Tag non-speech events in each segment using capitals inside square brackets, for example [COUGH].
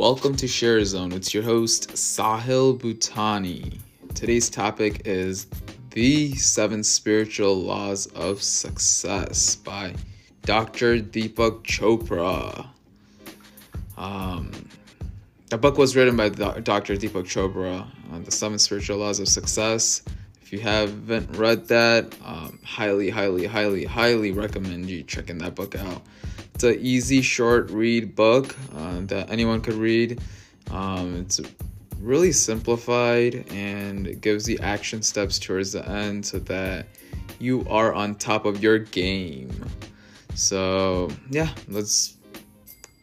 Welcome to Share Zone. It's your host, Sahil Bhutani. Today's topic is The Seven Spiritual Laws of Success by Dr. Deepak Chopra. Um, the book was written by Dr. Deepak Chopra, uh, The Seven Spiritual Laws of Success. If you haven't read that, um, highly, highly, highly, highly recommend you checking that book out. It's an easy, short read book uh, that anyone could read. Um, it's really simplified and it gives the action steps towards the end so that you are on top of your game. So, yeah, let's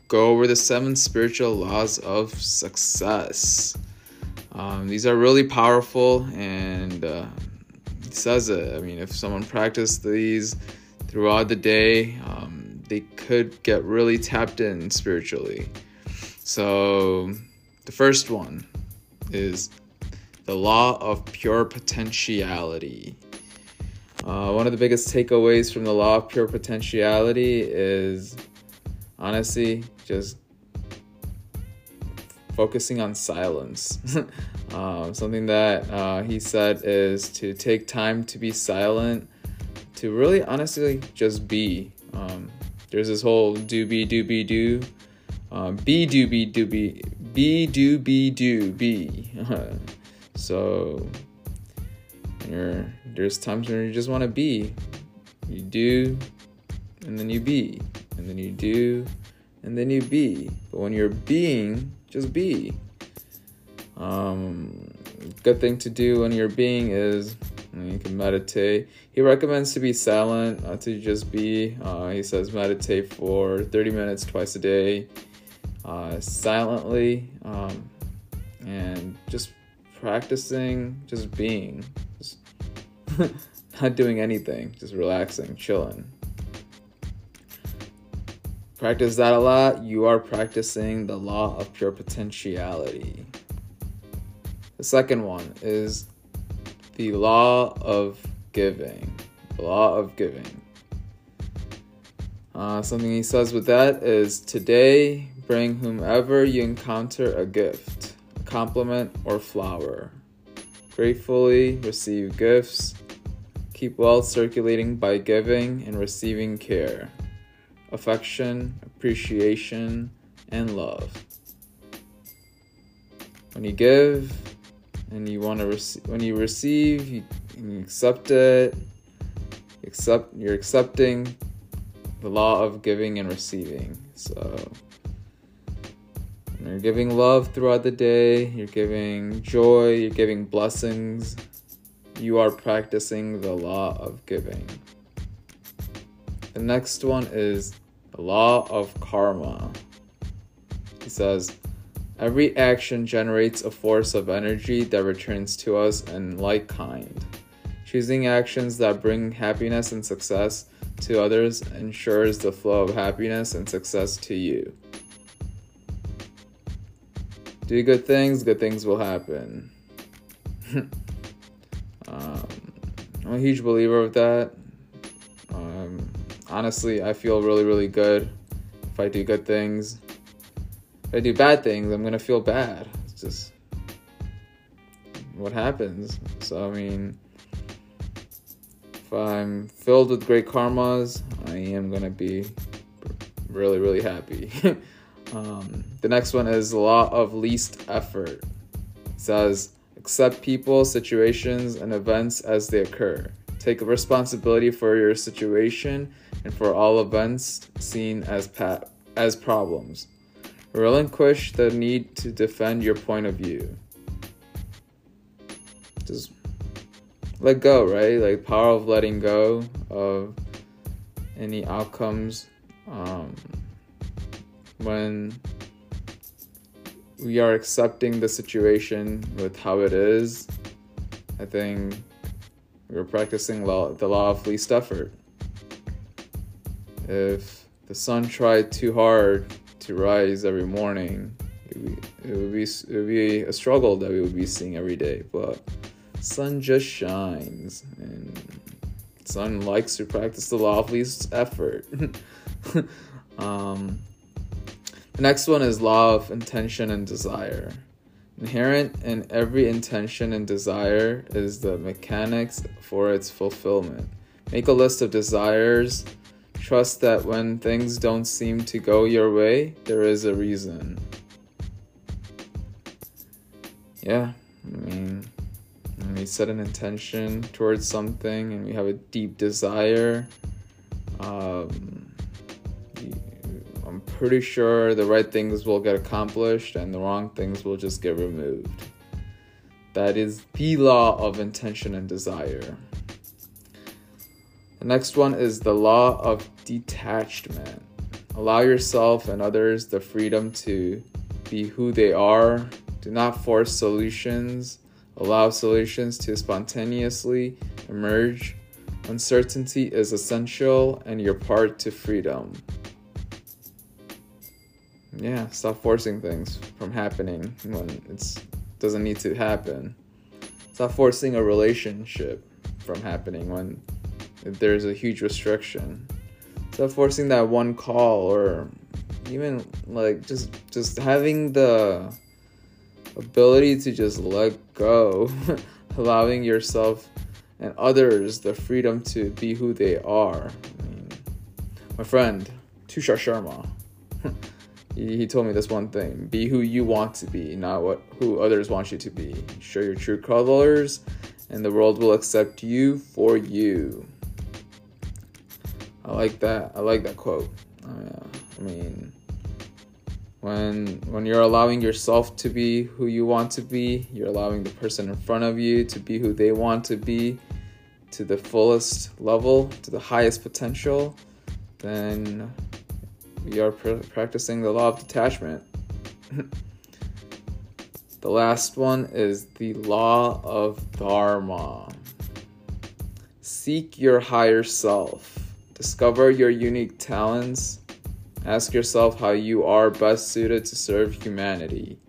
go over the seven spiritual laws of success. Um, these are really powerful, and uh, it says it. I mean, if someone practiced these throughout the day, um, they could get really tapped in spiritually. So, the first one is the law of pure potentiality. Uh, one of the biggest takeaways from the law of pure potentiality is honestly just focusing on silence. [LAUGHS] um, something that uh, he said is to take time to be silent, to really honestly just be. Um, there's this whole do be do be do um, be do be do be be do be do be [LAUGHS] so you're there's times when you just want to be. You do and then you be and then you do and then you be. But when you're being just be. Um good thing to do when you're being is you can meditate. He recommends to be silent, not to just be. Uh, he says meditate for 30 minutes twice a day, uh, silently, um, and just practicing just being, just [LAUGHS] not doing anything, just relaxing, chilling. Practice that a lot, you are practicing the law of pure potentiality. The second one is the law of giving. The law of giving. Uh, something he says with that is today bring whomever you encounter a gift, a compliment, or flower. Gratefully receive gifts. Keep wealth circulating by giving and receiving care, affection, appreciation, and love. When you give, and you want to receive when you receive you, you accept it. Accept you're accepting the law of giving and receiving. So you're giving love throughout the day. You're giving joy. You're giving blessings. You are practicing the law of giving. The next one is the law of karma. He says Every action generates a force of energy that returns to us in like kind. Choosing actions that bring happiness and success to others ensures the flow of happiness and success to you. Do good things, good things will happen. [LAUGHS] um, I'm a huge believer of that. Um, honestly, I feel really, really good if I do good things I do bad things, I'm gonna feel bad. It's just what happens. So I mean, if I'm filled with great karmas, I am gonna be really, really happy. [LAUGHS] um, the next one is law of least effort. It says accept people, situations, and events as they occur. Take responsibility for your situation and for all events seen as pa- as problems. Relinquish the need to defend your point of view. Just let go, right? Like power of letting go of any outcomes. Um, when we are accepting the situation with how it is, I think we're practicing law, the law of least effort. If the sun tried too hard to rise every morning. It would, be, it would be it would be a struggle that we would be seeing every day, but sun just shines, and sun likes to practice the law of least effort. [LAUGHS] um, The next one is law of intention and desire. Inherent in every intention and desire is the mechanics for its fulfillment. Make a list of desires. Trust that when things don't seem to go your way, there is a reason. Yeah, I mean, when we set an intention towards something and we have a deep desire, um, I'm pretty sure the right things will get accomplished and the wrong things will just get removed. That is the law of intention and desire. The next one is the law of detachment. Allow yourself and others the freedom to be who they are. Do not force solutions. Allow solutions to spontaneously emerge. Uncertainty is essential and your part to freedom. Yeah, stop forcing things from happening when it doesn't need to happen. Stop forcing a relationship from happening when there's a huge restriction. So forcing that one call or even like just just having the ability to just let go, [LAUGHS] allowing yourself and others the freedom to be who they are. I mean, my friend Tushar Sharma, [LAUGHS] he, he told me this one thing: be who you want to be, not what who others want you to be. Show your true colors, and the world will accept you for you. I like that. I like that quote. I mean, when when you're allowing yourself to be who you want to be, you're allowing the person in front of you to be who they want to be to the fullest level, to the highest potential, then we are pr- practicing the law of detachment. [LAUGHS] the last one is the law of dharma. Seek your higher self Discover your unique talents. Ask yourself how you are best suited to serve humanity.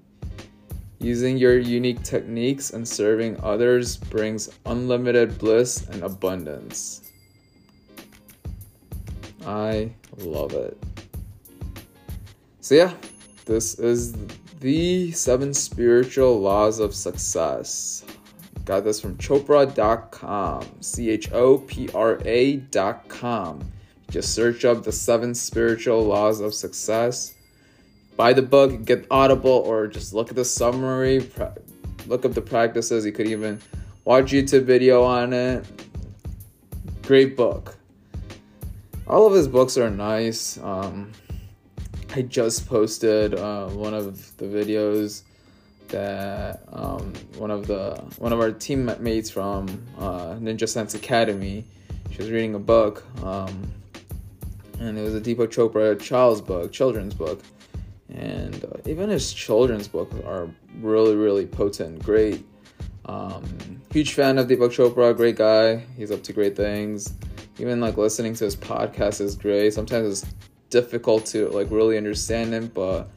Using your unique techniques and serving others brings unlimited bliss and abundance. I love it. So, yeah, this is the seven spiritual laws of success. Got this from Chopra.com. C H O P R A.com. Just search up the seven spiritual laws of success. Buy the book, get Audible, or just look at the summary, look up the practices. You could even watch YouTube video on it. Great book. All of his books are nice. Um, I just posted uh, one of the videos that um, one of the one of our teammates from uh, Ninja Sense Academy, she was reading a book, um, and it was a Deepak Chopra child's book, children's book, and uh, even his children's books are really really potent, great. Um, huge fan of Deepak Chopra, great guy. He's up to great things. Even like listening to his podcast is great. Sometimes it's difficult to like really understand him, but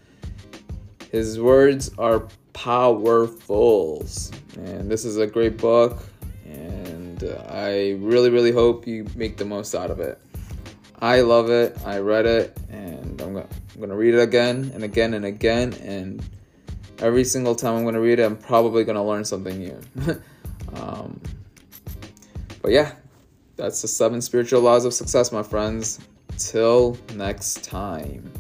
his words are powerfuls. And this is a great book, and I really, really hope you make the most out of it. I love it. I read it, and I'm gonna, I'm gonna read it again and again and again. And every single time I'm gonna read it, I'm probably gonna learn something new. [LAUGHS] um, but yeah, that's the seven spiritual laws of success, my friends. Till next time.